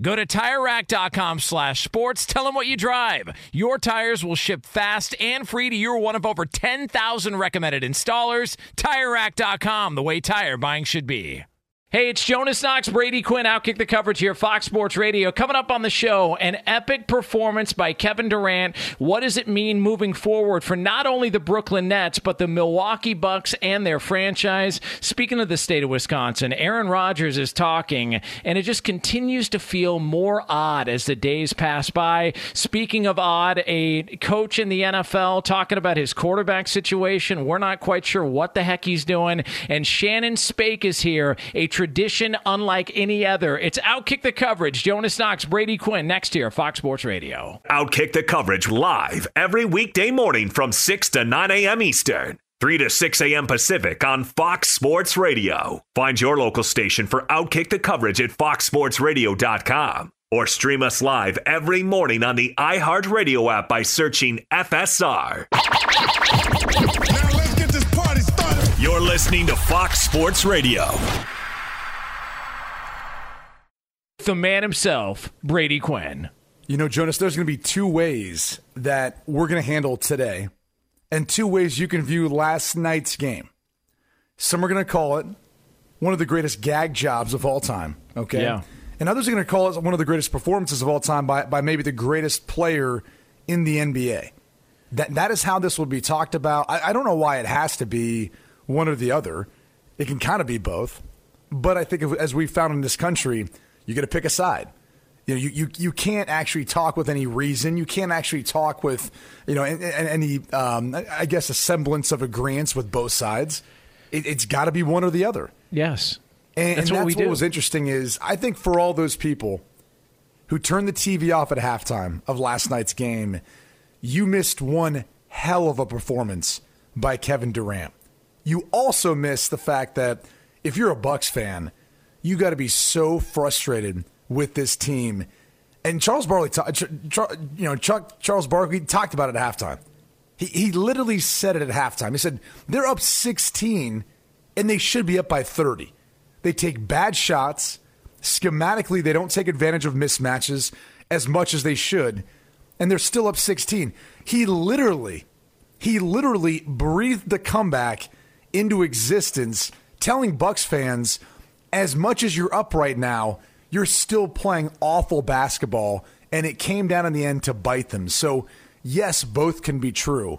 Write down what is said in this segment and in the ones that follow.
Go to TireRack.com slash sports. Tell them what you drive. Your tires will ship fast and free to your one of over 10,000 recommended installers. TireRack.com, the way tire buying should be. Hey, it's Jonas Knox, Brady Quinn, Outkick the coverage here, Fox Sports Radio. Coming up on the show, an epic performance by Kevin Durant. What does it mean moving forward for not only the Brooklyn Nets, but the Milwaukee Bucks and their franchise? Speaking of the state of Wisconsin, Aaron Rodgers is talking, and it just continues to feel more odd as the days pass by. Speaking of odd, a coach in the NFL talking about his quarterback situation. We're not quite sure what the heck he's doing. And Shannon Spake is here, a tradition unlike any other. It's Outkick the coverage. Jonas Knox, Brady Quinn, next here, Fox Sports Radio. Outkick the coverage live every weekday morning from 6 to 9 a.m. Eastern. 3 to 6 a.m. Pacific on Fox Sports Radio. Find your local station for Outkick the coverage at foxsportsradio.com or stream us live every morning on the iHeartRadio app by searching FSR. Now let's get this party started. You're listening to Fox Sports Radio. The man himself, Brady Quinn. You know, Jonas, there's going to be two ways that we're going to handle today, and two ways you can view last night's game. Some are going to call it one of the greatest gag jobs of all time, okay? Yeah. And others are going to call it one of the greatest performances of all time by, by maybe the greatest player in the NBA. That, that is how this will be talked about. I, I don't know why it has to be one or the other. It can kind of be both. But I think if, as we found in this country, you got to pick a side. You know, you, you, you can't actually talk with any reason. You can't actually talk with, you know, any, um, I guess, a semblance of agreement with both sides. It, it's got to be one or the other. Yes. And That's and what we do. was interesting is I think for all those people who turned the TV off at halftime of last night's game, you missed one hell of a performance by Kevin Durant. You also missed the fact that if you're a Bucks fan, you got to be so frustrated with this team. And Charles Barkley, you know, Chuck Charles Barkley talked about it at halftime. He he literally said it at halftime. He said they're up 16 and they should be up by 30. They take bad shots. Schematically, they don't take advantage of mismatches as much as they should, and they're still up 16. He literally, he literally breathed the comeback into existence, telling Bucks fans, as much as you're up right now, you're still playing awful basketball, and it came down in the end to bite them. So, yes, both can be true.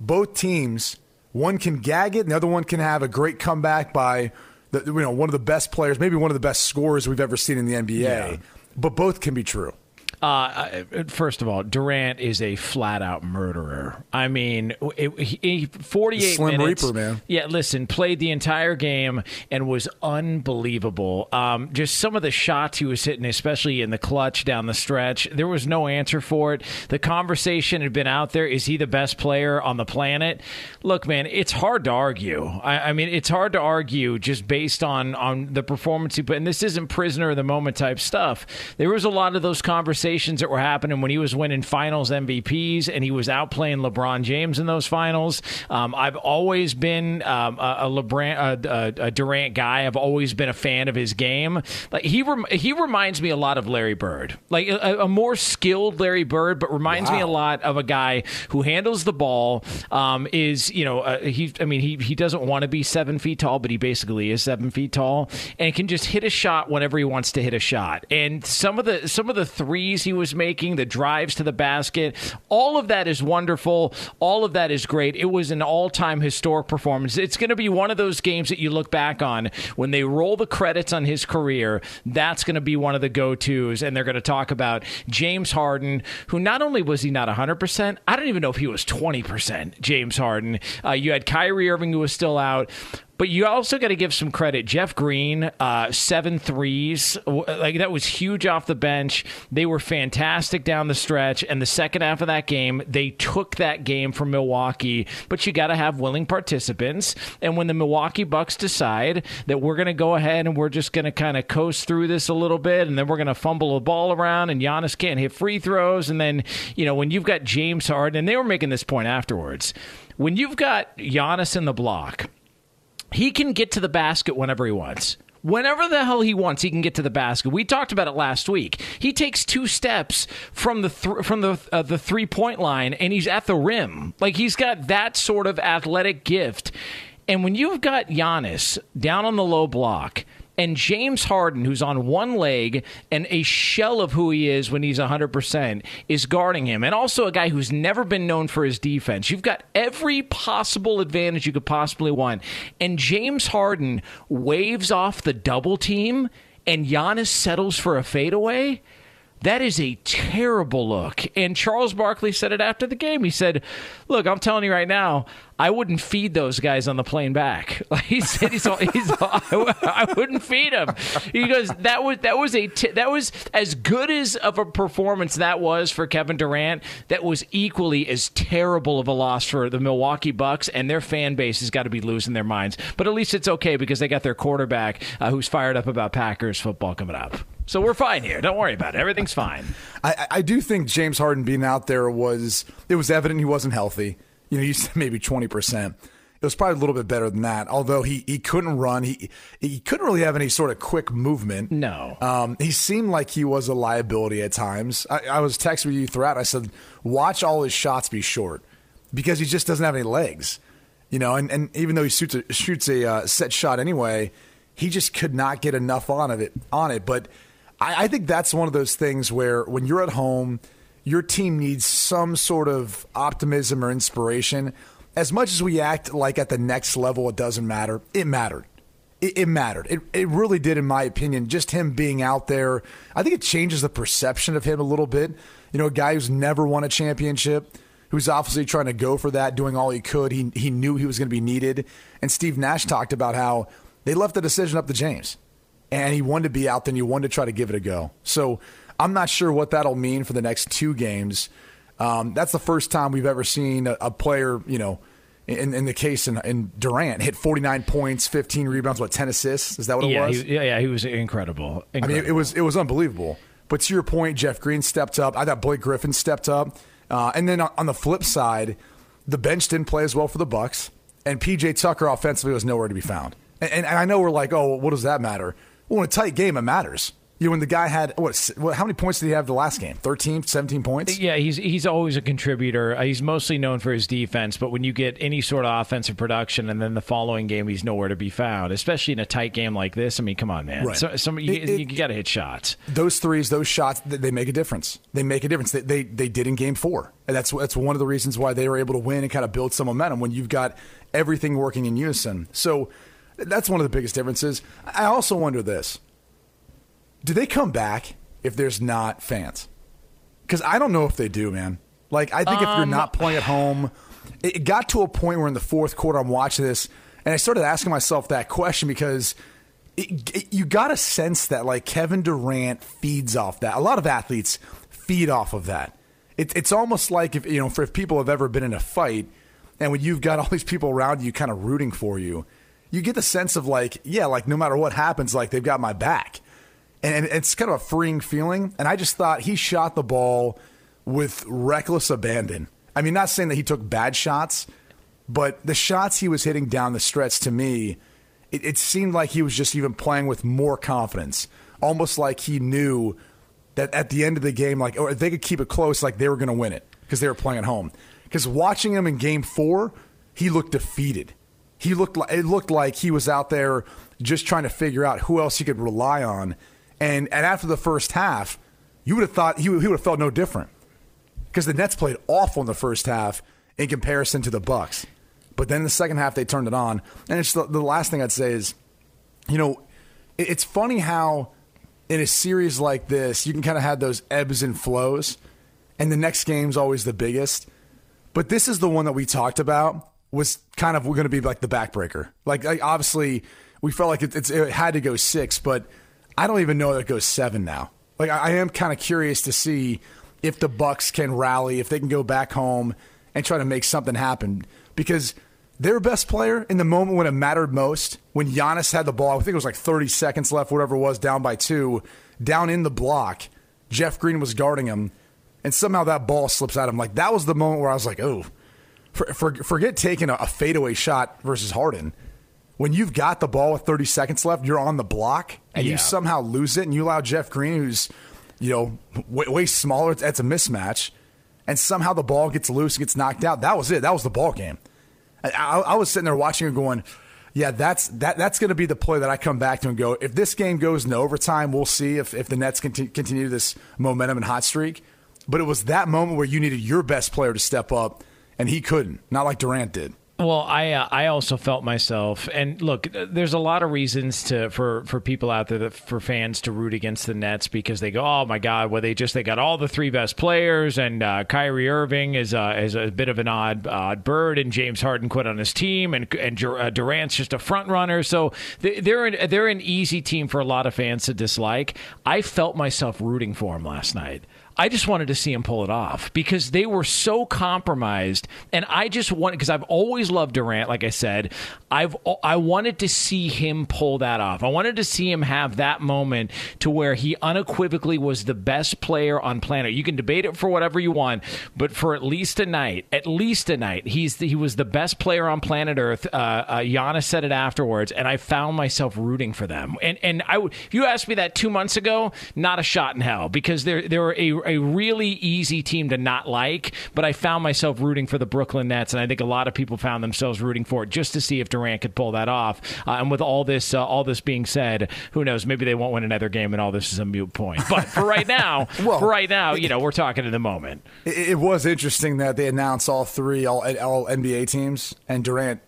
Both teams, one can gag it, and the other one can have a great comeback by the, you know one of the best players, maybe one of the best scorers we've ever seen in the NBA. Yeah. But both can be true. Uh, first of all, Durant is a flat out murderer. I mean, it, he, 48 Slim minutes. Reaper, man. Yeah, listen, played the entire game and was unbelievable. Um, just some of the shots he was hitting, especially in the clutch down the stretch, there was no answer for it. The conversation had been out there: is he the best player on the planet? Look, man, it's hard to argue. I, I mean, it's hard to argue just based on on the performance he put. And this isn't prisoner of the moment type stuff. There was a lot of those conversations that were happening when he was winning Finals MVPs and he was outplaying LeBron James in those finals. Um, I've always been um, a, a LeBron, a, a, Durant guy. I've always been a fan of his game. Like he rem- he reminds me a lot of Larry Bird, like a, a more skilled Larry Bird, but reminds wow. me a lot of a guy who handles the ball. Um, is you know uh, he I mean he he doesn't want to be seven feet tall, but he basically is seven feet tall and can just hit a shot whenever he wants to hit a shot. And some of the some of the threes he was making, the drives to the basket, all of that is wonderful. All of that is great. It was an all time historic performance. It's going to be one of those games that you look back on when they roll the credits on his career. That's going to be one of the go tos. And they're going to talk about James Harden, who not only was he not 100%, I don't even know if he was 20%, James Harden. Uh, you had Kyrie Irving, who was still out. But you also got to give some credit. Jeff Green, uh, seven threes, like that was huge off the bench. They were fantastic down the stretch, and the second half of that game, they took that game from Milwaukee. But you got to have willing participants, and when the Milwaukee Bucks decide that we're going to go ahead and we're just going to kind of coast through this a little bit, and then we're going to fumble the ball around, and Giannis can't hit free throws, and then you know when you've got James Harden, and they were making this point afterwards, when you've got Giannis in the block he can get to the basket whenever he wants. Whenever the hell he wants, he can get to the basket. We talked about it last week. He takes two steps from the th- from the uh, the three point line, and he's at the rim. Like he's got that sort of athletic gift. And when you've got Giannis down on the low block, and James Harden, who's on one leg and a shell of who he is when he's 100%, is guarding him. And also a guy who's never been known for his defense. You've got every possible advantage you could possibly want. And James Harden waves off the double team, and Giannis settles for a fadeaway. That is a terrible look. And Charles Barkley said it after the game. He said, Look, I'm telling you right now, I wouldn't feed those guys on the plane back. He said, he's, he's, I wouldn't feed them. He goes, that was that was a t- that was as good as of a performance that was for Kevin Durant. That was equally as terrible of a loss for the Milwaukee Bucks, and their fan base has got to be losing their minds. But at least it's okay because they got their quarterback uh, who's fired up about Packers football coming up. So we're fine here. Don't worry about it. Everything's fine. I, I do think James Harden being out there was it was evident he wasn't healthy. You know, you said maybe twenty percent. It was probably a little bit better than that. Although he, he couldn't run, he he couldn't really have any sort of quick movement. No, um, he seemed like he was a liability at times. I, I was texting you throughout. I said, watch all his shots be short because he just doesn't have any legs. You know, and, and even though he shoots a, shoots a uh, set shot anyway, he just could not get enough on of it on it. But I, I think that's one of those things where when you're at home your team needs some sort of optimism or inspiration. As much as we act like at the next level, it doesn't matter, it mattered. It, it, mattered. It, it really did, in my opinion. Just him being out there, I think it changes the perception of him a little bit. You know, a guy who's never won a championship, who's obviously trying to go for that, doing all he could. He, he knew he was going to be needed. And Steve Nash talked about how they left the decision up to James. And he wanted to be out there and he wanted to try to give it a go. So I'm not sure what that'll mean for the next two games. Um, that's the first time we've ever seen a, a player, you know, in, in the case in, in, Durant, hit 49 points, 15 rebounds, what 10 assists? Is that what it yeah, was? He, yeah, yeah, he was incredible. incredible. I mean, it, it, was it was unbelievable. But to your point, Jeff Green stepped up. I thought Blake Griffin stepped up, uh, and then on the flip side, the bench didn't play as well for the Bucks, and PJ Tucker offensively was nowhere to be found. And, and I know we're like, oh, what does that matter? Well, in a tight game, it matters. You know, when the guy had what? How many points did he have the last game? 13, 17 points. Yeah, he's he's always a contributor. Uh, he's mostly known for his defense, but when you get any sort of offensive production, and then the following game he's nowhere to be found, especially in a tight game like this. I mean, come on, man. Right. So, some, you, you, you got to hit shots. Those threes, those shots, they make a difference. They make a difference. They, they they did in Game Four, and that's that's one of the reasons why they were able to win and kind of build some momentum when you've got everything working in unison. So that's one of the biggest differences. I also wonder this do they come back if there's not fans? Because I don't know if they do, man. Like, I think if you're Um, not playing at home, it, it got to a point where in the fourth quarter I'm watching this, and I started asking myself that question because it, it- you got a sense that like Kevin Durant feeds off that. A lot of athletes feed off of that. It, it's almost like if you know, for if people have ever been in a fight, and when you've got all these people around you, kind of rooting for you, you get the sense of like, yeah, like no matter what happens, like they've got my back, and, it's kind of a freeing feeling. And I just thought he shot the ball with reckless abandon. I mean, not saying that he took bad shots, but the shots he was hitting down the stretch to me, it, it seemed like he was just even playing with more confidence, almost like he knew that at the end of the game, like or if they could keep it close, like they were going to win it because they were playing at home. Because watching him in Game Four, he looked defeated. He looked like it looked like he was out there just trying to figure out who else he could rely on. And and after the first half, you would have thought he would, he would have felt no different because the Nets played awful in the first half in comparison to the Bucks. But then in the second half, they turned it on. And it's the, the last thing I'd say is, you know, it- it's funny how in a series like this, you can kind of have those ebbs and flows, and the next game's always the biggest. But this is the one that we talked about was kind of going to be like the backbreaker. Like, like obviously, we felt like it, it had to go six, but I don't even know that goes seven now. Like, I, I am kind of curious to see if the Bucks can rally, if they can go back home and try to make something happen because their best player in the moment when it mattered most, when Giannis had the ball, I think it was like 30 seconds left, whatever it was, down by two, down in the block. Jeff Green was guarding him, and somehow that ball slips out of him. Like that was the moment where I was like, oh, for, for, forget taking a, a fadeaway shot versus Harden. When you've got the ball with 30 seconds left, you're on the block, and Yeah. you somehow lose it, and you allow Jeff Green, who's you know way, way smaller, that's a mismatch, and somehow the ball gets loose and gets knocked out. That was it. That was the ball game. I, I, I was sitting there watching and going, yeah, that's that that's going to be the play that I come back to and go. If this game goes into overtime, we'll see if if the Nets conti- continue this momentum and hot streak. But it was that moment where you needed your best player to step up, and he couldn't. Not like Durant did. Well, I uh, I also felt myself, and look, there's a lot of reasons to for for people out there that for fans to root against the Nets because they go, oh my God, well they just they got all the three best players, and uh, Kyrie Irving is uh, is a bit of an odd odd bird, and James Harden quit on his team, and and uh, Durant's just a front runner, so they, they're an, they're an easy team for a lot of fans to dislike. I felt myself rooting for him last night. I just wanted to see him pull it off because they were so compromised, and I just wanted because I've always loved Durant. Like I said, I've I wanted to see him pull that off. I wanted to see him have that moment to where he unequivocally was the best player on planet. You can debate it for whatever you want, but for at least a night, at least a night, he's the, he was the best player on planet Earth. Uh, uh, Giannis said it afterwards, and I found myself rooting for them. And and I if you asked me that two months ago, not a shot in hell because they're they were a a really easy team to not like. But I found myself rooting for the Brooklyn Nets, and I think a lot of people found themselves rooting for it just to see if Durant could pull that off. Uh, and with all this uh, all this being said, who knows? Maybe they won't win another game, and all this is a mute point. But for right now, Well, for right now, you know, we're talking in the moment. It, it was interesting that they announced all three all all NBA teams, and Durant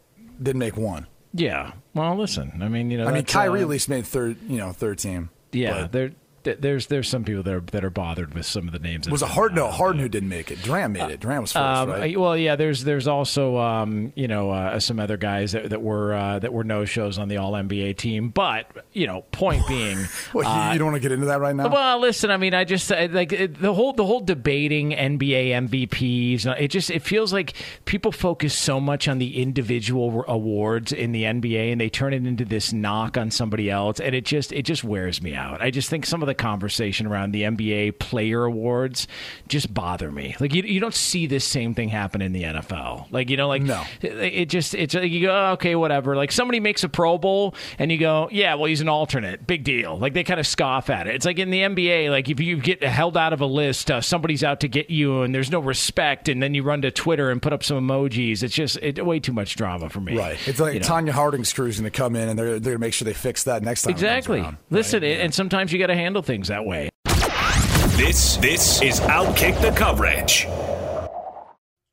didn't make one. Yeah. Well, listen. I mean, you know, I mean, Kyrie uh, at least made third, you know, third team. Yeah, But there, th- there's there's some people that are that are bothered with some of the names. that was a hard no. Harden who didn't make it. Durant made it. Durant was first, Um, right? uh, Well, yeah. There's there's also um, you know uh, some other guys that, that were uh, that were no shows on the All NBA team, but you know, point being, Well, you- you don't want to get into that right now. uh, well, listen. I mean, I just I- like it, the whole the whole debating NBA MVPs. uh, It just it feels like people focus so much on the individual awards in the NBA, and they turn it into this knock on somebody else, and it just it just wears me out. I just think some of the conversation around the NBA Player Awards just bother me. Like you you don't see this same thing happen in the NFL. Like you know, like No. it, it just it's like you go "Oh, okay whatever like somebody makes a pro bowl and you go yeah well he's an alternate big deal like they kind of scoff at it it's like in the nba like if you get held out of a list uh, somebody's out to get you and there's no respect and then you run to twitter and put up some emojis it's just it, way too much drama for me right. It's like you know? Tonya Harding's crew's going to come in and they're, they're going to make sure they fix that next time. exactly around, right? listen and sometimes you got to handle things that way This this is Outkick the coverage.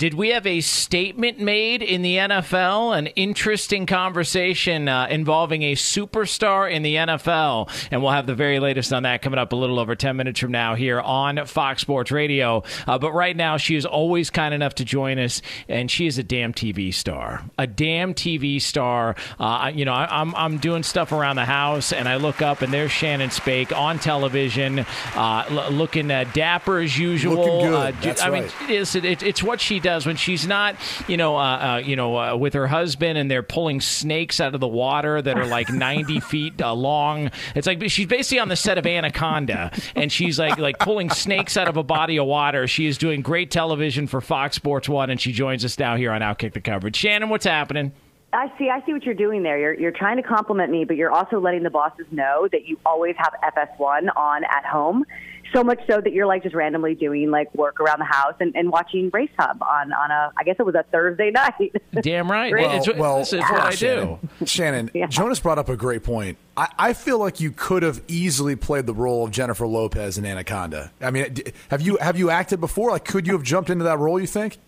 Did we have a statement made in the NFL? An interesting conversation uh, involving a superstar in the NFL. And we'll have the very latest on that coming up a little over 10 minutes from now here on Fox Sports Radio. Uh, but right now, she is always kind enough to join us, and she is a damn TV star. A damn TV star. Uh, you know, I, am I'm, I'm doing stuff around the house, and I look up, and there's Shannon Spake on television, uh, l- looking dapper as usual. Looking good. Uh, That's I right. mean, it is, it, it's what she does when she's not, you know, uh, uh, you know, uh, with her husband and they're pulling snakes out of the water that are like 90 feet uh, long. It's like she's basically on the set of Anaconda, and she's like like pulling snakes out of a body of water. She is doing great television for Fox Sports One, and she joins us now here on Outkick the Coverage. Shannon, what's happening? I see. I see what you're doing there. You're you're trying to compliment me, but you're also letting the bosses know that you always have FS1 on at home. So much so that you're like just randomly doing like work around the house and, and watching Race Hub on on a I guess it was a Thursday night. Damn right. Great. It's, well, this is what I do. Shannon, Shannon Yeah. Jonas brought up a great point. I, I feel like you could have easily played the role of Jennifer Lopez in Anaconda. I mean, have you have you acted before? Like, could you have jumped into that role? You think?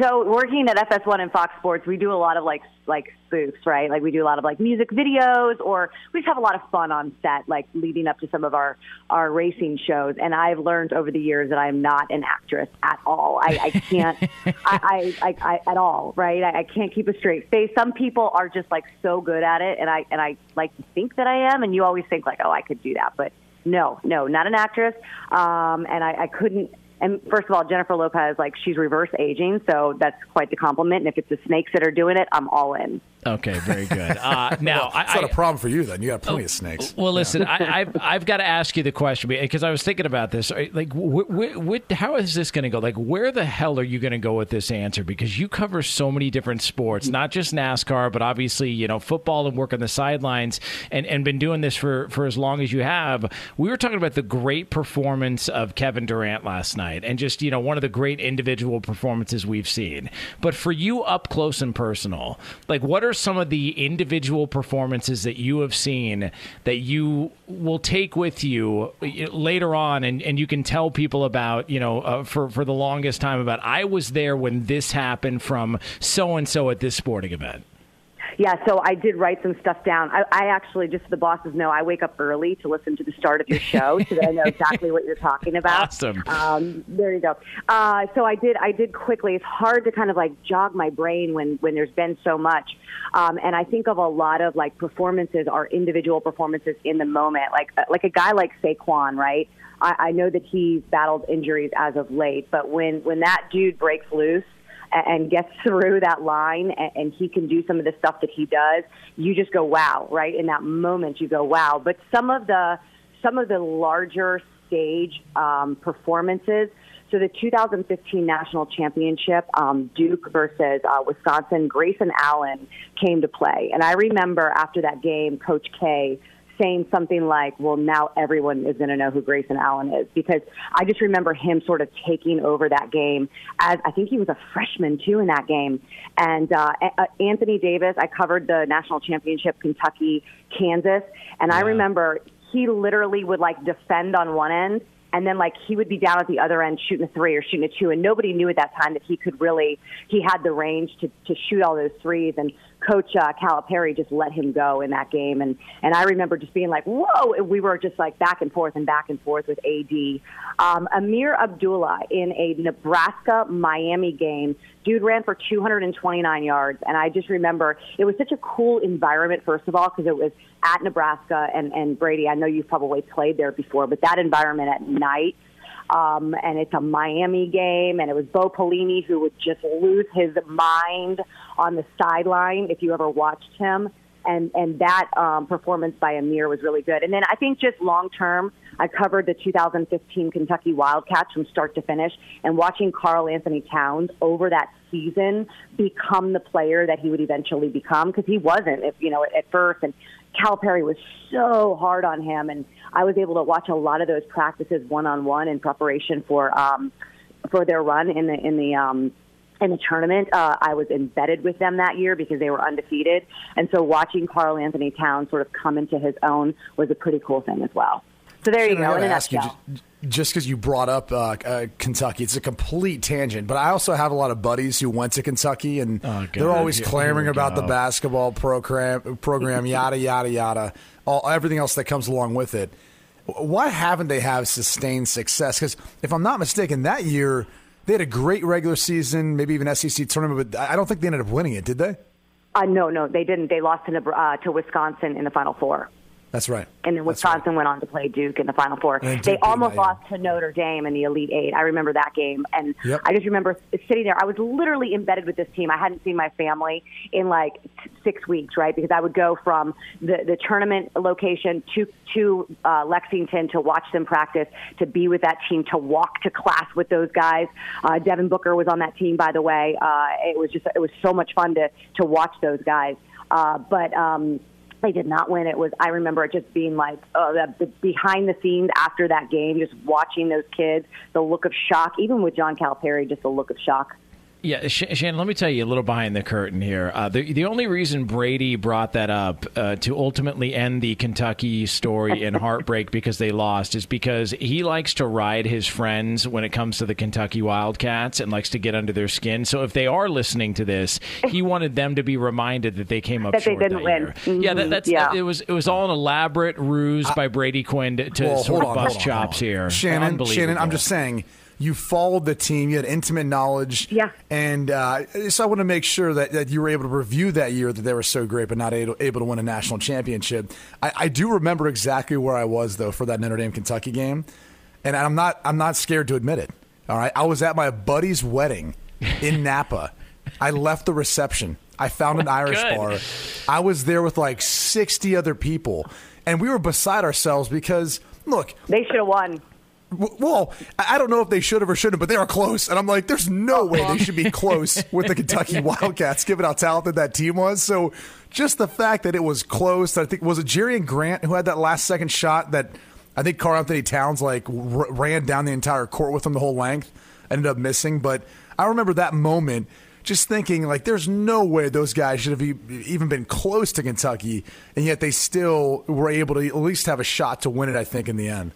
So working at FS1 and Fox Sports, we do a lot of like like spoofs, right? Like we do a lot of like music videos, or we just have a lot of fun on set, like leading up to some of our our racing shows. And I've learned over the years that I'm not an actress at all. I, I can't, I, I, I, I at all, right? I, I can't keep a straight face. Some people are just like so good at it, and I and I like to think that I am. And you always think like, oh, I could do that, but no, no, not an actress. Um, and I, I couldn't. And first of all, Jennifer Lopez, like she's reverse aging, so that's quite the compliment. And if it's the snakes that are doing it, I'm all in. Okay, very good. Uh, now, well, it's I, not a problem for you then. You got plenty of snakes. Well, listen, I, I've I've got to ask you the question because I was thinking about this. Like, wh- wh- wh- how is this going to go? Like, where the hell are you going to go with this answer? Because you cover so many different sports, not just NASCAR, but obviously, you know, football and work on the sidelines, and and been doing this for for as long as you have. We were talking about the great performance of Kevin Durant last night, and just you know, one of the great individual performances we've seen. But for you, up close and personal, like, what are some of the individual performances that you have seen that you will take with you later on and, and you can tell people about, you know, uh, for, for the longest time about, I was there when this happened from so and so at this sporting event? Yeah, so I did write some stuff down. I, I actually, just so the bosses know, I wake up early to listen to the start of your show so that I know exactly what you're talking about. Awesome. Um, there you go. Uh, so I did. I did quickly. It's hard to kind of like jog my brain when when there's been so much. Um, and I think of a lot of like performances are individual performances in the moment. Like uh, like a guy like Saquon, right? I, I know that he's battled injuries as of late, but when when that dude breaks loose and gets through that line and, he can do some of the stuff that he does, you just go wow, right? In that moment, you go wow. But some of the some of the larger stage um, performances. So the 2015 national championship, um, Duke versus uh, Wisconsin, Grayson Allen came to play, and I remember after that game, Coach K saying something like, well, now everyone is going to know who Grayson Allen is because I just remember him sort of taking over that game as I think he was a freshman too in that game. And uh, Anthony Davis, I covered the national championship, Kentucky, Kansas, and yeah. I remember he literally would like defend on one end and then like he would be down at the other end shooting a three or shooting a two and nobody knew at that time that he could really he had the range to to shoot all those threes and coach uh, Calipari just let him go in that game. And and I remember just being like whoa. We were just like back and forth and back and forth with AD um, Ameer Abdullah in a Nebraska Miami game dude ran for 229 yards. And I just remember it was such a cool environment first of all because it was at Nebraska and and Brady I know you've probably played there before but that environment at night um, and it's a Miami game, and it was Bo Pelini who would just lose his mind on the sideline if you ever watched him. And and that um, performance by Ameer was really good. And then I think just long term, I covered the 2015 Kentucky Wildcats from start to finish, and watching Karl-Anthony Towns over that season become the player that he would eventually become because he wasn't, if you know, at, at first. And Calipari was so hard on him, and I was able to watch a lot of those practices one on one in preparation for um, for their run in the in the um, in the tournament. Uh, I was embedded with them that year because they were undefeated, and so watching Karl-Anthony Towns sort of come into his own was a pretty cool thing as well. So there you go. I ask you, just because you brought up uh, uh, Kentucky, it's a complete tangent. But I also have a lot of buddies who went to Kentucky, and oh, they're always clamoring about the basketball program, program, yada yada yada, all everything else that comes along with it. Why haven't they have sustained success? Because if I'm not mistaken, that year they had a great regular season, maybe even SEC tournament, but I don't think they ended up winning it. Did they? Uh, no, no, they didn't. They lost uh, to Wisconsin in the Final Four. That's right. And then Wisconsin right. went on to play Duke in the Final Four. They almost lost to Notre Dame in the Elite Eight. I remember that game, and yep. I just remember sitting there. I was literally embedded with this team. I hadn't seen my family in like six weeks, right? Because I would go from the the tournament location to to uh, Lexington to watch them practice, to be with that team, to walk to class with those guys. Uh, Devin Booker was on that team, by the way. Uh, it was just it was so much fun to to watch those guys. Uh, but um, they did not win. It was I remember it just being like oh, the, the behind the scenes after that game, just watching those kids, the look of shock, even with John Calipari, just the look of shock. Yeah, Shannon, let me tell you a little behind the curtain here. Uh, the, the only reason Brady brought that up uh, to ultimately end the Kentucky story in heartbreak because they lost is because he likes to ride his friends when it comes to the Kentucky Wildcats and likes to get under their skin. So if they are listening to this, he wanted them to be reminded that they came up short. that short they didn't that win. Mm-hmm. Yeah, that, that's yeah. it was it was all an elaborate ruse by Brady Quinn to, to well, sort of bust chops here. Shannon, Shannon, I'm just saying you followed the team, you had intimate knowledge. Yeah. And uh, so I want to make sure that, that you were able to review that year that they were so great, but not able, able to win a national championship. I, I do remember exactly where I was though for that Notre Dame Kentucky game, and I'm not I'm not scared to admit it. All right, I was at my buddy's wedding in Napa. I left the reception. I found an Irish Good. bar. I was there with like 60 other people, and we were beside ourselves because look, They should have won. Well, I don't know if they should have or shouldn't, but they are close. And I'm like, there's no way they should be close with the Kentucky Wildcats, given how talented that team was. So just the fact that it was close, I think, was it Jerian Grant who had that last second shot that I think Karl-Anthony Towns like r- ran down the entire court with him the whole length, ended up missing. But I remember that moment just thinking like there's no way those guys should have even been close to Kentucky, and yet they still were able to at least have a shot to win it, I think, in the end.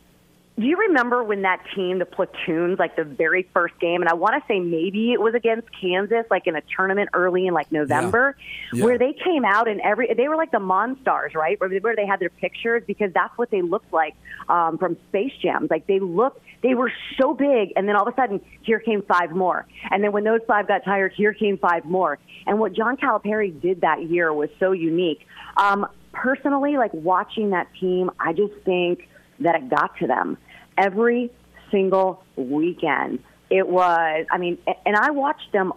Do you remember when that team, the platoons, like the very first game, and I want to say maybe it was against Kansas, like in a tournament early in like November, Yeah. where they came out and every they were like the Monstars, right? Where they, where they had their pictures because that's what they looked like um, from Space Jams. Like they looked, they were so big, and then all of a sudden, here came five more, and then when those five got tired, here came five more. And what John Calipari did that year was so unique. Um, personally, like watching that team, I just think that it got to them every single weekend. It was, I mean, and I watched them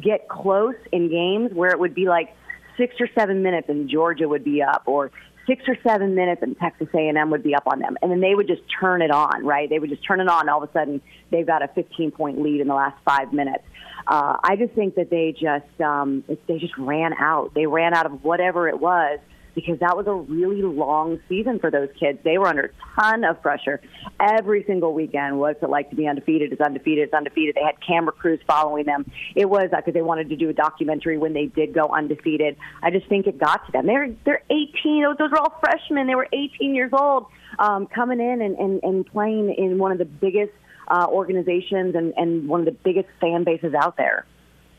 get close in games where it would be like six or seven minutes and Georgia would be up, or six or seven minutes and Texas A&M would be up on them, and then they would just turn it on, right? They would just turn it on. All of a sudden, they've got a 15 point lead in the last five minutes. Uh, I just think that they just um, they just ran out. They ran out of whatever it was because that was a really long season for those kids. They were under a ton of pressure every single weekend. What's it like to be undefeated? It's undefeated. It's undefeated. They had camera crews following them. It was because they wanted to do a documentary when they did go undefeated. I just think it got to them. They're they're 18. Those, those were all freshmen. They were 18 years old, um, coming in and, and, and playing in one of the biggest uh, organizations and, and one of the biggest fan bases out there.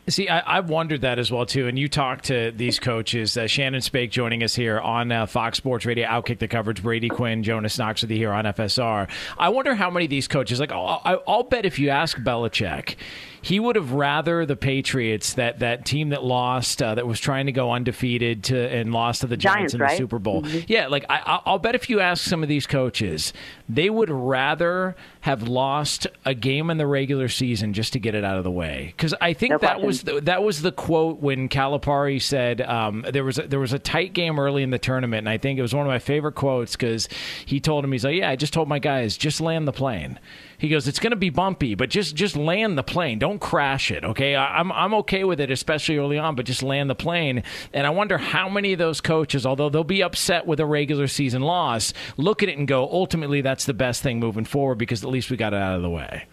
See, I, I've wondered that as well too. And you talk to these coaches. Uh, Shannon Spake joining us here on uh, Fox Sports Radio. Outkick the coverage. Brady Quinn, Jonas Knox with you here on FSR. I wonder how many of these coaches. Like, I'll- I'll bet if you ask Belichick, he would have rather the Patriots that that team that lost uh, that was trying to go undefeated to and lost to the Giants, Giants, in the right? Super Bowl. Mhm. Yeah, like I, I- I'll bet if you ask some of these coaches, they would rather have lost a game in the regular season just to get it out of the way. Because I think No that was the, that was the quote when Calipari said um, there was a, there was a tight game early in the tournament, and I think it was one of my favorite quotes because he told him he's like, yeah, I just told my guys just land the plane. He goes, it's going to be bumpy, but just just land the plane. Don't crash it, okay? I, I'm I'm okay with it, especially early on, but just land the plane. And I wonder how many of those coaches, although they'll be upset with a regular season loss, look at it and go, ultimately that's the best thing moving forward because at least we got it out of the way.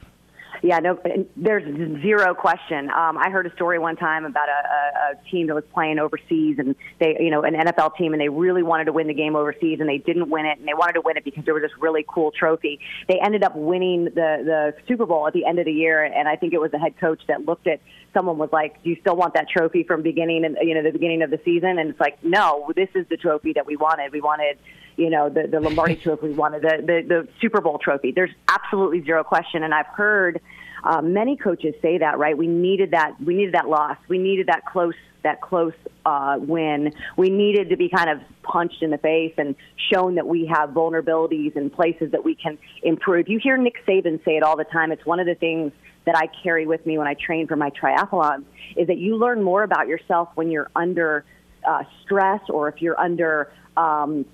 Yeah, no, there's zero question. Um, I heard a story one time about a, a, a team that was playing overseas, and they, you know, an NFL team, and they really wanted to win the game overseas, and they didn't win it, and they wanted to win it because there was this really cool trophy. They ended up winning the the Super Bowl at the end of the year, and I think it was the head coach that looked at someone was like, "Do you still want that trophy from beginning and you know the beginning of the season?" And it's like, "No, this is the trophy that we wanted. We wanted." You know, the, the Lombardi trophy, we wanted the, the, the Super Bowl trophy. There's absolutely zero question. And I've heard uh, many coaches say that, right? We needed that, we needed that loss. We needed that close, that close uh, win. We needed to be kind of punched in the face and shown that we have vulnerabilities and places that we can improve. You hear Nick Saban say it all the time. It's one of the things that I carry with me when I train for my triathlons is that you learn more about yourself when you're under uh, stress or if you're under um,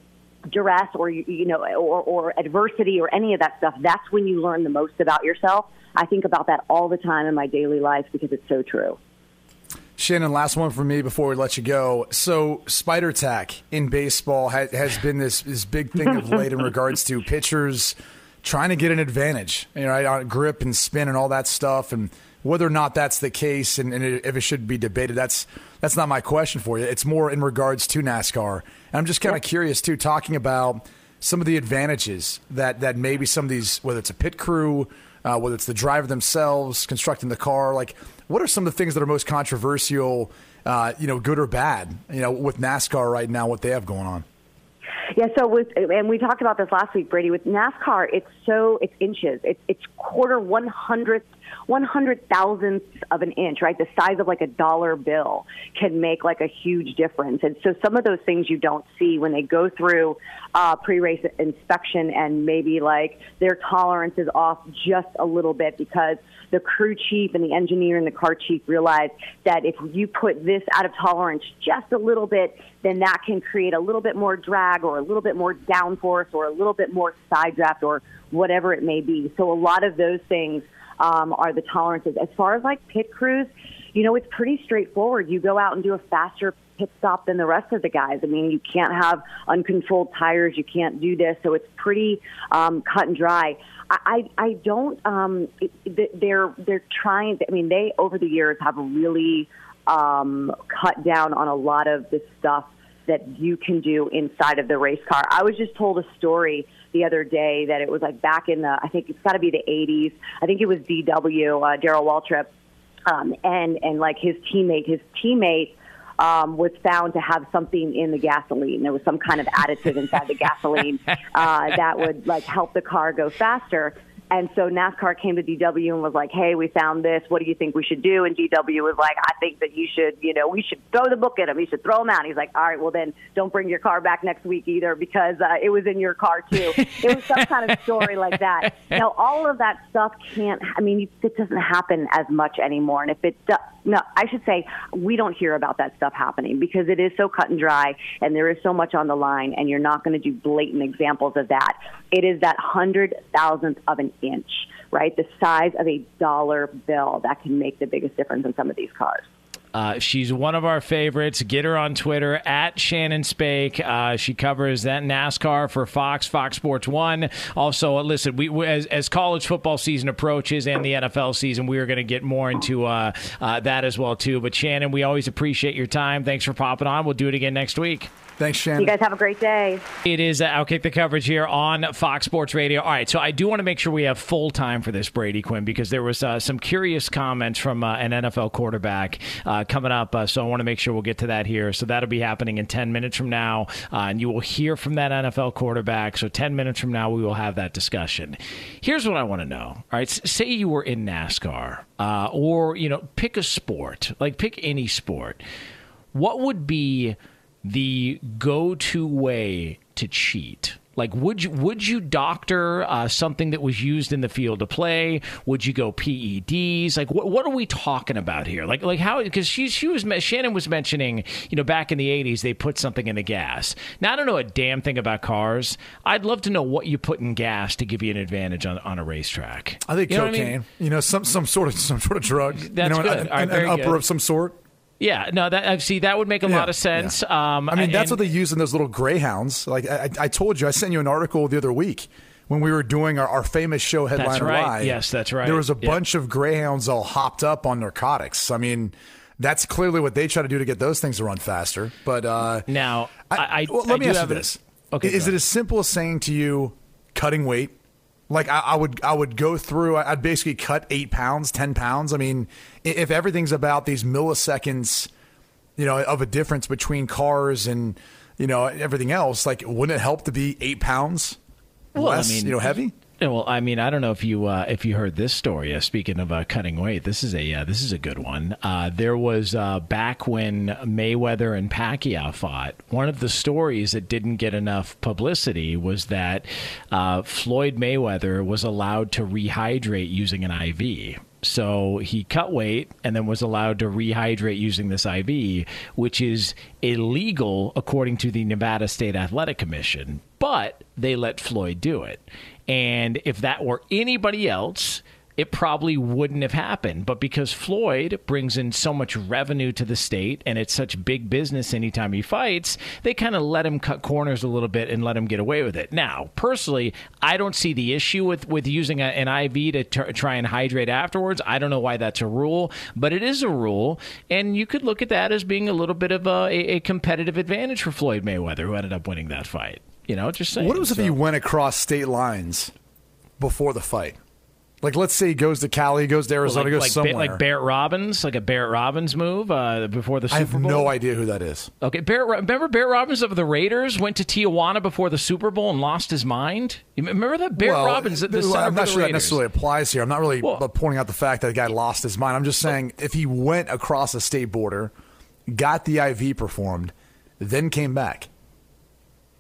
duress or you, know or, or adversity or any of that stuff that's when you learn the most about yourself i think about that all the time in my daily life because it's so true Shannon, last one for me before we let you go. So, spider tack in baseball ha- has been this, this big thing of late in regards to pitchers trying to get an advantage, you know, right, on grip and spin and all that stuff. And whether or not that's the case and, and if it should be debated, that's that's not my question for you. It's more in regards to NASCAR. And I'm just kind of curious, too, talking about some of the advantages that, that maybe some of these, whether it's a pit crew, uh, whether it's the driver themselves constructing the car, like what are some of the things that are most controversial, uh, you know, good or bad, you know, with NASCAR right now, what they have going on? Yeah, so with and we talked about this last week, Brady. With NASCAR, it's so it's inches. It's it's quarter one hundredth, one hundred thousandths of an inch, right? The size of like a dollar bill can make like a huge difference. And so some of those things you don't see when they go through uh, pre-race inspection, and maybe like their tolerance is off just a little bit because the crew chief and the engineer and the car chief realize that if you put this out of tolerance just a little bit, then that can create a little bit more drag or a little bit more downforce or a little bit more side draft or whatever it may be. So a lot of those things um, are the tolerances. As far as like pit crews, you know, it's pretty straightforward. You go out and do a faster pit stop than the rest of the guys. I mean, you can't have uncontrolled tires. You can't do this. So it's pretty um, cut and dry. I, I don't. Um, they're they're trying. I mean, they over the years have really um, cut down on a lot of the stuff that you can do inside of the race car. I was just told a story the other day that it was like back in the. I think it's got to be the 80s. I think it was DW uh, Darrell Waltrip, um, and and like his teammate, his teammate um, was found to have something in the gasoline. There was some kind of additive inside the gasoline uh, that would like help the car go faster. And so NASCAR came to DW and was like, "Hey, we found this. What do you think we should do?" And DW was like, "I think that you should, you know, we should throw the book at him. You should throw him out." And he's like, "All right, well then, don't bring your car back next week either because uh, it was in your car too." it was some kind of story like that. Now, all of that stuff can't. I mean, it doesn't happen as much anymore. And if it does, no, I should say we don't hear about that stuff happening because it is so cut and dry, and there is so much on the line, and you're not going to do blatant examples of that. It is that hundred thousandth of an inch, right? The size of a dollar bill that can make the biggest difference in some of these cars. Uh, she's one of our favorites. Get her on Twitter at Shannon Spake. Uh, she covers that NASCAR for Fox, Fox Sports One. Also, uh, listen, we, we as, as, college football season approaches and the NFL season, we are going to get more into uh, uh, that as well too. But Shannon, we always appreciate your time. Thanks for popping on. We'll do it again next week. Thanks, Shannon. You guys have a great day. It is uh, Outkick the coverage here on Fox Sports Radio. All right, so I do want to make sure we have full time for this, Brady Quinn, because there was uh, some curious comments from uh, an NFL quarterback uh, coming up. Uh, so I want to make sure we'll get to that here. So that'll be happening in 10 minutes from now, uh, and you will hear from that NFL quarterback. So 10 minutes from now, we will have that discussion. Here's what I want to know. All right, say you were in NASCAR, or you know, pick a sport, like pick any sport. What would be the go-to way to cheat? Like, would you would you doctor uh, something that was used in the field of play? Would you go PEDs? Like, what what are we talking about here? Like, like how? Because she she was Shannon was mentioning, you know, back in the '80s they put something in the gas. Now I don't know a damn thing about cars. I'd love to know what you put in gas to give you an advantage on, on a racetrack. I think you cocaine. I mean? You know, some some sort of some sort of drug. That's you know, good. An, right, an, an upper good. of some sort. Yeah, no, that I see that would make a Yeah, lot of sense. yeah. Um, I mean, that's and- what they use in those little greyhounds. Like I, I told you, I sent you an article the other week when we were doing our, our famous show Headliner right. Live. Yes, that's right. There was a Yeah. bunch of greyhounds all hopped up on narcotics. I mean, that's clearly what they try to do to get those things to run faster. But uh, now, I, I well, let I me do ask you this: Okay, is it as simple as saying to you, cutting weight? Like I, I would, I would go through. I'd basically cut eight pounds, ten pounds. I mean, if everything's about these milliseconds, you know, of a difference between cars and you know everything else, like wouldn't it help to be eight pounds Well, I less, mean- you know, heavy? Well, I mean, I don't know if you uh, if you heard this story. Uh, speaking of uh, cutting weight, this is a uh, this is a good one. Uh, there was uh, back when Mayweather and Pacquiao fought. One of the stories that didn't get enough publicity was that Floyd Mayweather was allowed to rehydrate using an IV. So he cut weight and then was allowed to rehydrate using this IV, which is illegal according to the Nevada State Athletic Commission. But they let Floyd do it. And if that were anybody else, it probably wouldn't have happened. But because Floyd brings in so much revenue to the state and it's such big business anytime he fights, they kind of let him cut corners a little bit and let him get away with it. Now, personally, I don't see the issue with, with using a, an IV to tr- try and hydrate afterwards. I don't know why that's a rule, but it is a rule. And you could look at that as being a little bit of a, a competitive advantage for Floyd Mayweather, who ended up winning that fight. You know, just saying. What was if he went across state lines before the fight? Like, let's say he goes to Cali, he goes to Arizona, like, goes like, somewhere. Like Barrett Robbins, like a Barrett Robbins move uh, before the Super Bowl. I have Bowl. no idea who that is. Okay, Barrett, remember Barrett Robbins of the Raiders went to Tijuana before the Super Bowl and lost his mind. You remember that Barrett Well, Robbins, the th- center I'm not sure that necessarily applies here. I'm not really uh, pointing out the fact that the guy lost his mind. I'm just saying if he went across a state border, got the IV performed, then came back,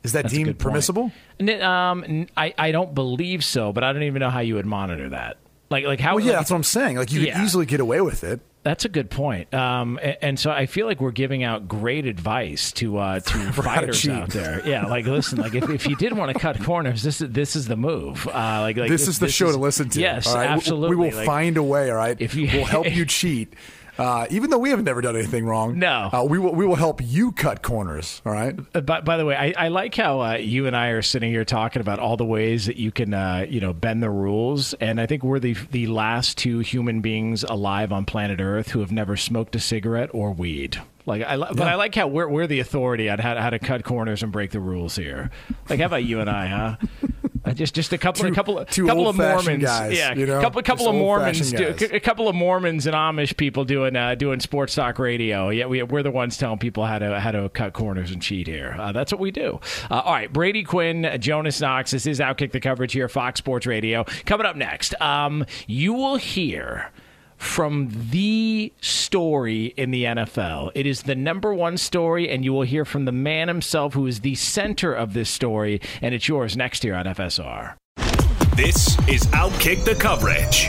is that That's deemed permissible? Um, I, I don't believe so, but I don't even know how you would monitor that. Like like how? Well, yeah, like- that's what I'm saying. Like you Yeah. could easily get away with it. That's a good point. Um, a- and, so I feel like we're giving out great advice to uh, to For how to fighters out there. Yeah, like listen, like if, if you did want to cut corners, this is this is the move. Uh, like, like this, is the show is- to listen to. Yes, all right? We- absolutely. We, will Like, find a way. All right. If you- we'll help you cheat. Uh, even though we have never done anything wrong, No. uh, we will. We will help you cut corners. All right. Uh, By, by the way, I, I like how uh, you and I are sitting here talking about all the ways that you can, uh, you know, bend the rules. And I think we're the the last two human beings alive on planet Earth who have never smoked a cigarette or weed. Like, I, but I like how we're we're the authority on how to, how to cut corners and break the rules here. Like, how about you and I, huh? Uh, just just a couple Two- a couple two couple of Mormons, guys, yeah, you know? couple couple of Mormons, do, a couple of Mormons and Amish people doing uh, doing sports talk radio. Yeah, we, we're the ones telling people how to how to cut corners and cheat here. Uh, that's what we do. Uh, all right, Brady Quinn, Jonas Knox. This is Outkick the coverage here, Fox Sports Radio. Coming up next, um, you will hear from the story in the NFL. It is the number one story, and you will hear from the man himself who is the center of this story, and it's yours next here on FSR. This is Outkick the Coverage.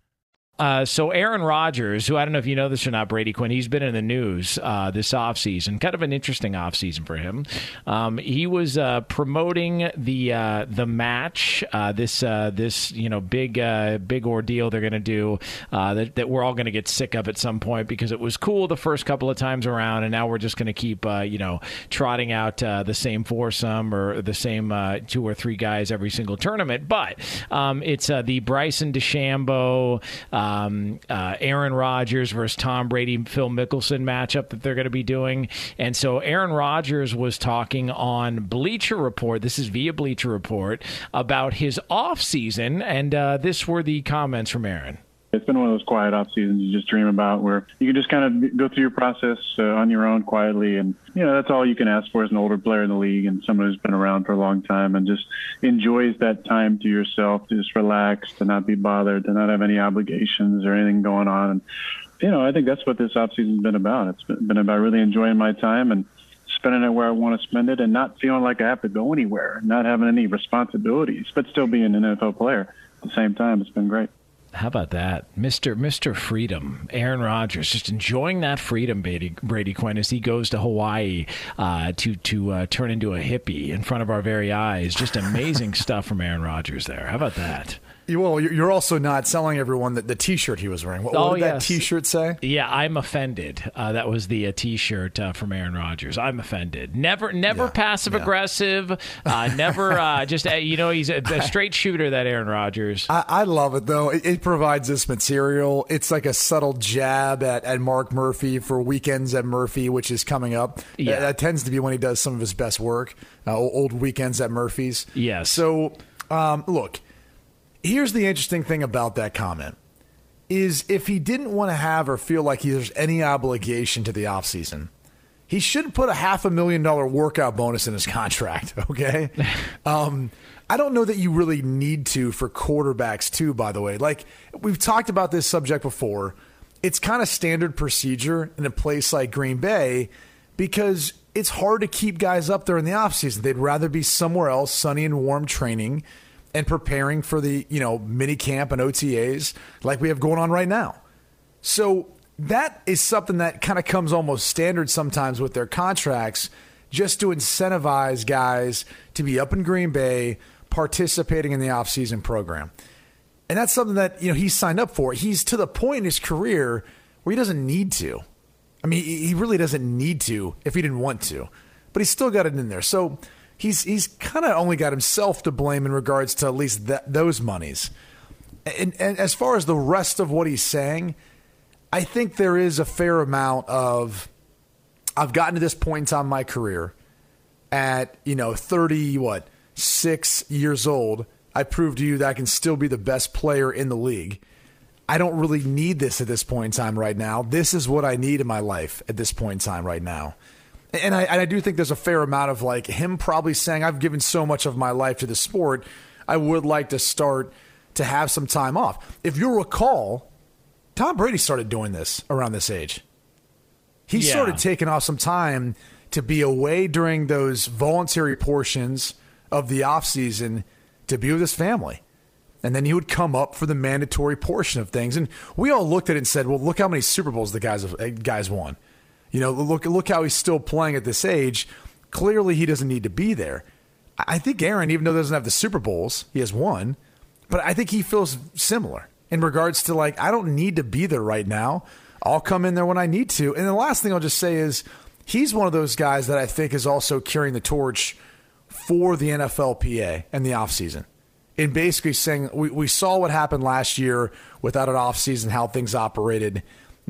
Uh, so Aaron Rodgers, who I don't know if you know this or not, Brady Quinn, he's been in the news uh, this offseason. Kind of an interesting offseason for him. Um, he was uh, promoting the uh, the match, uh, this uh, this you know big big ordeal they're going to do that, that we're all going to get sick of at some point because it was cool the first couple of times around, and now we're just going to keep you know trotting out the same foursome or the same two or three guys every single tournament. But um, it's the Bryson DeChambeau um, uh, Aaron Rodgers versus Tom Brady, Phil Mickelson matchup that they're going to be doing. And so Aaron Rodgers was talking on Bleacher Report. This is via Bleacher Report about his off season, and uh, this were the comments from Aaron. It's been one of those quiet off seasons you just dream about, where you can just kind of go through your process uh, on your own quietly, and you know that's all you can ask for as an older player in the league and someone who's been around for a long time, and just enjoys that time to yourself, to just relax, to not be bothered, to not have any obligations or anything going on. And you know, I think that's what this off season's been about. It's been about really enjoying my time and spending it where I want to spend it, and not feeling like I have to go anywhere, not having any responsibilities, but still being an NFL player at the same time. It's been great. How about that, Mister Mister Freedom, Aaron Rodgers, just enjoying that freedom, Brady, Brady Quinn, as he goes to Hawaii uh, to to uh, turn into a hippie in front of our very eyes. Just amazing stuff from Aaron Rodgers there. How about that? Well, you're also not selling everyone the, the T-shirt he was wearing. What, what oh, did yes. that T-shirt say? Yeah, I'm offended. Uh, that was the uh, T-shirt uh, from Aaron Rodgers. I'm offended. Never, never Yeah, passive yeah. aggressive. Uh, never, uh, just uh, you know, he's a, a straight shooter. That Aaron Rodgers. I, I love it though. It, it provides this material. It's like a subtle jab at, at Mark Murphy for Weekends at Murphy, which is coming up. Yeah. That, that tends to be when he does some of his best work. Uh, old Weekends at Murphy's. Yes. So, um, look, here's the interesting thing about that comment is if he didn't want to have or feel like he there's any obligation to the offseason, he should put a half a million dollar workout bonus in his contract, okay? um, I don't know that you really need to for quarterbacks, too, by the way. Like, we've talked about this subject before. It's kind of standard procedure in a place like Green Bay because it's hard to keep guys up there in the offseason. They'd rather be somewhere else, sunny and warm, training and preparing for the, you know, mini camp and OTAs like we have going on right now. So that is something that kind of comes almost standard sometimes with their contracts just to incentivize guys to be up in Green Bay participating in the offseason program. And that's something that, you know, he's signed up for. He's to the point in his career where he doesn't need to. I mean, he really doesn't need to if he didn't want to. But he's still got it in there. So he's he's kind of only got himself to blame in regards to at least that, those monies. And, and as far as the rest of what he's saying, I think there is a fair amount of I've gotten to this point in time in my career at, you know, 30 what, 6 years old, I proved to you that I can still be the best player in the league. I don't really need this at this point in time right now. This is what I need in my life at this point in time right now. And I, and I do think there's a fair amount of like him probably saying, I've given so much of my life to the sport. I would like to start to have some time off. If you'll recall, Tom Brady started doing this around this age. He Yeah. started taking off some time to be away during those voluntary portions of the offseason to be with his family. And then he would come up for the mandatory portion of things. And we all looked at it and said, well, look how many Super Bowls the guys, have, guys won. You know, look, look how he's still playing at this age. Clearly, he doesn't need to be there. I think Aaron, even though he doesn't have the Super Bowls, he has one, but I think he feels similar. in regards to like, I don't need to be there right now. I'll come in there when I need to. And the last thing I'll just say is he's one of those guys that I think is also carrying the torch for the NFLPA and the offseason. In basically saying, we, we saw what happened last year without an offseason, how things operated.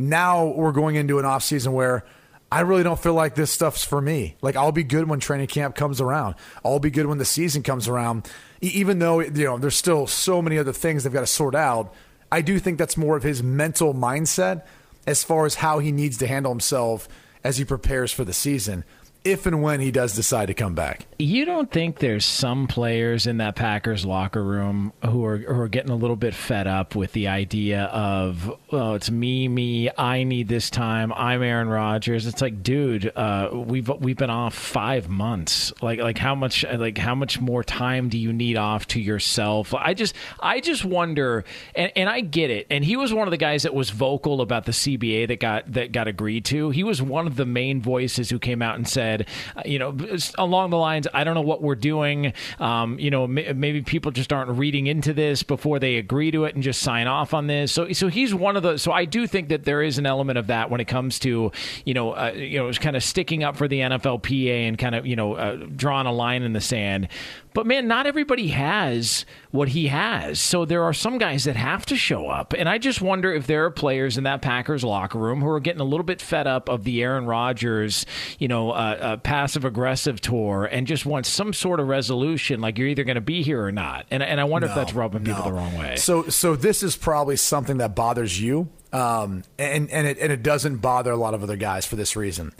Now we're going into an offseason where I really don't feel like this stuff's for me. Like I'll be good when training camp comes around. I'll be good when the season comes around. Even though you know there's still so many other things they've got to sort out, I do think that's more of his mental mindset as far as how he needs to handle himself as he prepares for the season if and when he does decide to come back. You don't think there's some players in that Packers locker room who are who are getting a little bit fed up with the idea of oh it's me me I need this time I'm Aaron Rodgers. It's like dude, uh, we've we've been off five months. Like like how much like how much more time do you need off to yourself? I just I just wonder and, and I get it. And he was one of the guys that was vocal about the CBA that got that got agreed to. He was one of the main voices who came out and said said, uh, you know, along the lines, I don't know what we're doing. Um, you know, maybe people just aren't reading into this before they agree to it and just sign off on this. So, so he's one of the. So I do think that there is an element of that when it comes to, you know, uh, you know, kind of sticking up for the NFLPA and kind of, you know, uh, drawing a line in the sand. But man, not everybody has what he has. So there are some guys that have to show up. And I just wonder if there are players in that Packers locker room who are getting a little bit fed up of the Aaron Rodgers, you know, uh, uh, passive aggressive tour and just want some sort of resolution like you're either going to be here or not. And, and I wonder no, if that's rubbing no. people the wrong way. So, so this is probably something that bothers you. Um, and, and, it, and it doesn't bother a lot of other guys for this reason.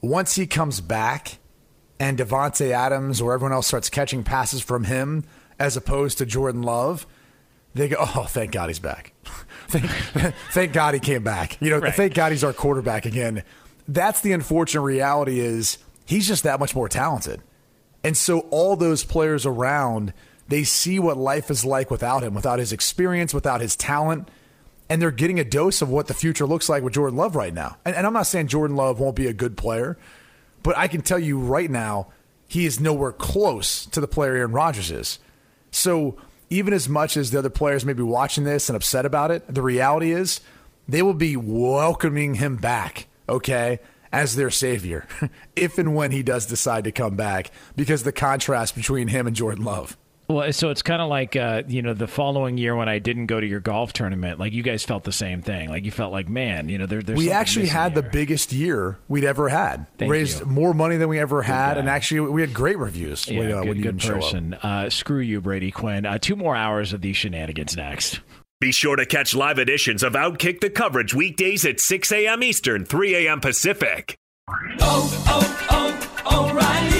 Once he comes back, and Davante Adams or everyone else starts catching passes from him as opposed to Jordan Love, they go, "Oh, thank God he's back. thank, thank, God he came back. You know, right. thank God he's our quarterback again." That's the unfortunate reality is he's just that much more talented. And so all those players around, they see what life is like without him, without his experience, without his talent, and they're getting a dose of what the future looks like with Jordan Love right now. And, and I'm not saying Jordan Love won't be a good player, but I can tell you right now, he is nowhere close to the player Aaron Rodgers is. So even as much as the other players may be watching this and upset about it, the reality is they will be welcoming him back, okay, as their savior, if and when he does decide to come back, because the contrast between him and Jordan Love. Well, so it's kind of like uh, you know the following year when I didn't go to your golf tournament. Like you guys felt the same thing. Like you felt like, man, you know, there, there's we actually had here. the biggest year we'd ever had. Thank Raised you. more money than we ever had, and actually we had great reviews. Yeah, when, uh, good, when you good didn't person. Uh, screw you, Brady Quinn. Uh, two more hours of these shenanigans next. Be sure to catch live editions of Outkick the coverage weekdays at 6 a.m. Eastern, 3 a.m. Pacific. Oh, oh, oh, O'Reilly.